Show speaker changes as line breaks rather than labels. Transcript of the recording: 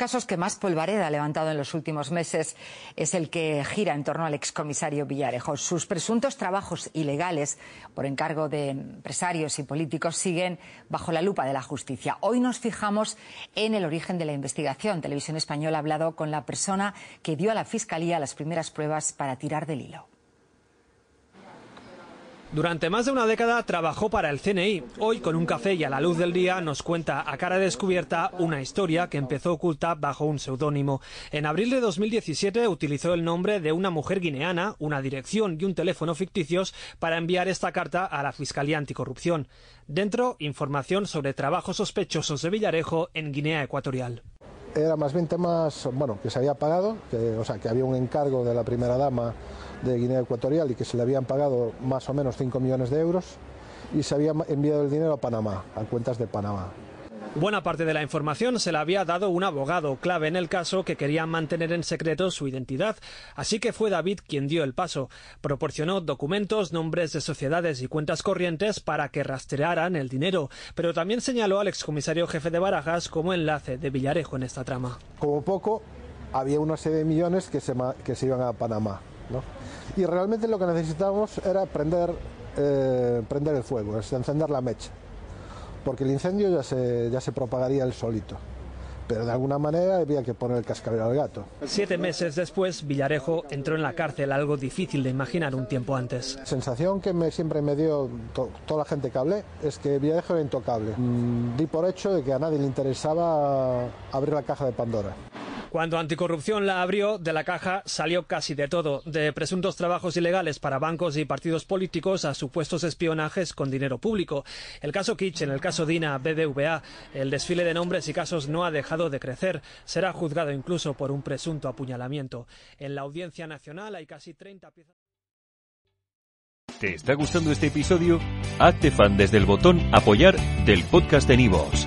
casos que más polvareda ha levantado en los últimos meses es el que gira en torno al excomisario Villarejo. Sus presuntos trabajos ilegales por encargo de empresarios y políticos siguen bajo la lupa de la justicia. Hoy nos fijamos en el origen de la investigación. Televisión Española ha hablado con la persona que dio a la Fiscalía las primeras pruebas para tirar del hilo.
Durante más de una década trabajó para el CNI. Hoy, con un café y a la luz del día, nos cuenta a cara descubierta una historia que empezó oculta bajo un seudónimo. En abril de 2017 utilizó el nombre de una mujer guineana, una dirección y un teléfono ficticios para enviar esta carta a la Fiscalía Anticorrupción. Dentro, información sobre trabajos sospechosos de Villarejo en Guinea Ecuatorial.
Era más bien temas, bueno, que se había pagado, o sea, que había un encargo de la primera dama de Guinea Ecuatorial y que se le habían pagado más o menos 5 millones de euros y se había enviado el dinero a Panamá, a cuentas de Panamá.
Buena parte de la información se la había dado un abogado clave en el caso que quería mantener en secreto su identidad, así que fue David quien dio el paso. Proporcionó documentos, nombres de sociedades y cuentas corrientes para que rastrearan el dinero, pero también señaló al excomisario jefe de Barajas como enlace de Villarejo en esta trama.
Como poco, había una serie de millones que se, que se iban a Panamá. ¿No? Y realmente lo que necesitábamos era prender, eh, prender el fuego, es encender la mecha porque el incendio ya se, ya se propagaría el solito. Pero de alguna manera había que poner el cascabel al gato.
Siete meses después, Villarejo entró en la cárcel, algo difícil de imaginar un tiempo antes.
La sensación que me, siempre me dio to, toda la gente que hablé es que Villarejo era intocable. Mm, di por hecho de que a nadie le interesaba abrir la caja de Pandora.
Cuando Anticorrupción la abrió, de la caja salió casi de todo, de presuntos trabajos ilegales para bancos y partidos políticos a supuestos espionajes con dinero público. El caso Kitchen, el caso Dina, BBVA, el desfile de nombres y casos no ha dejado de crecer. Será juzgado incluso por un presunto apuñalamiento. En la Audiencia Nacional hay casi 30 piezas.
¿Te está gustando este episodio? Hazte fan desde el botón Apoyar del podcast de Nivos.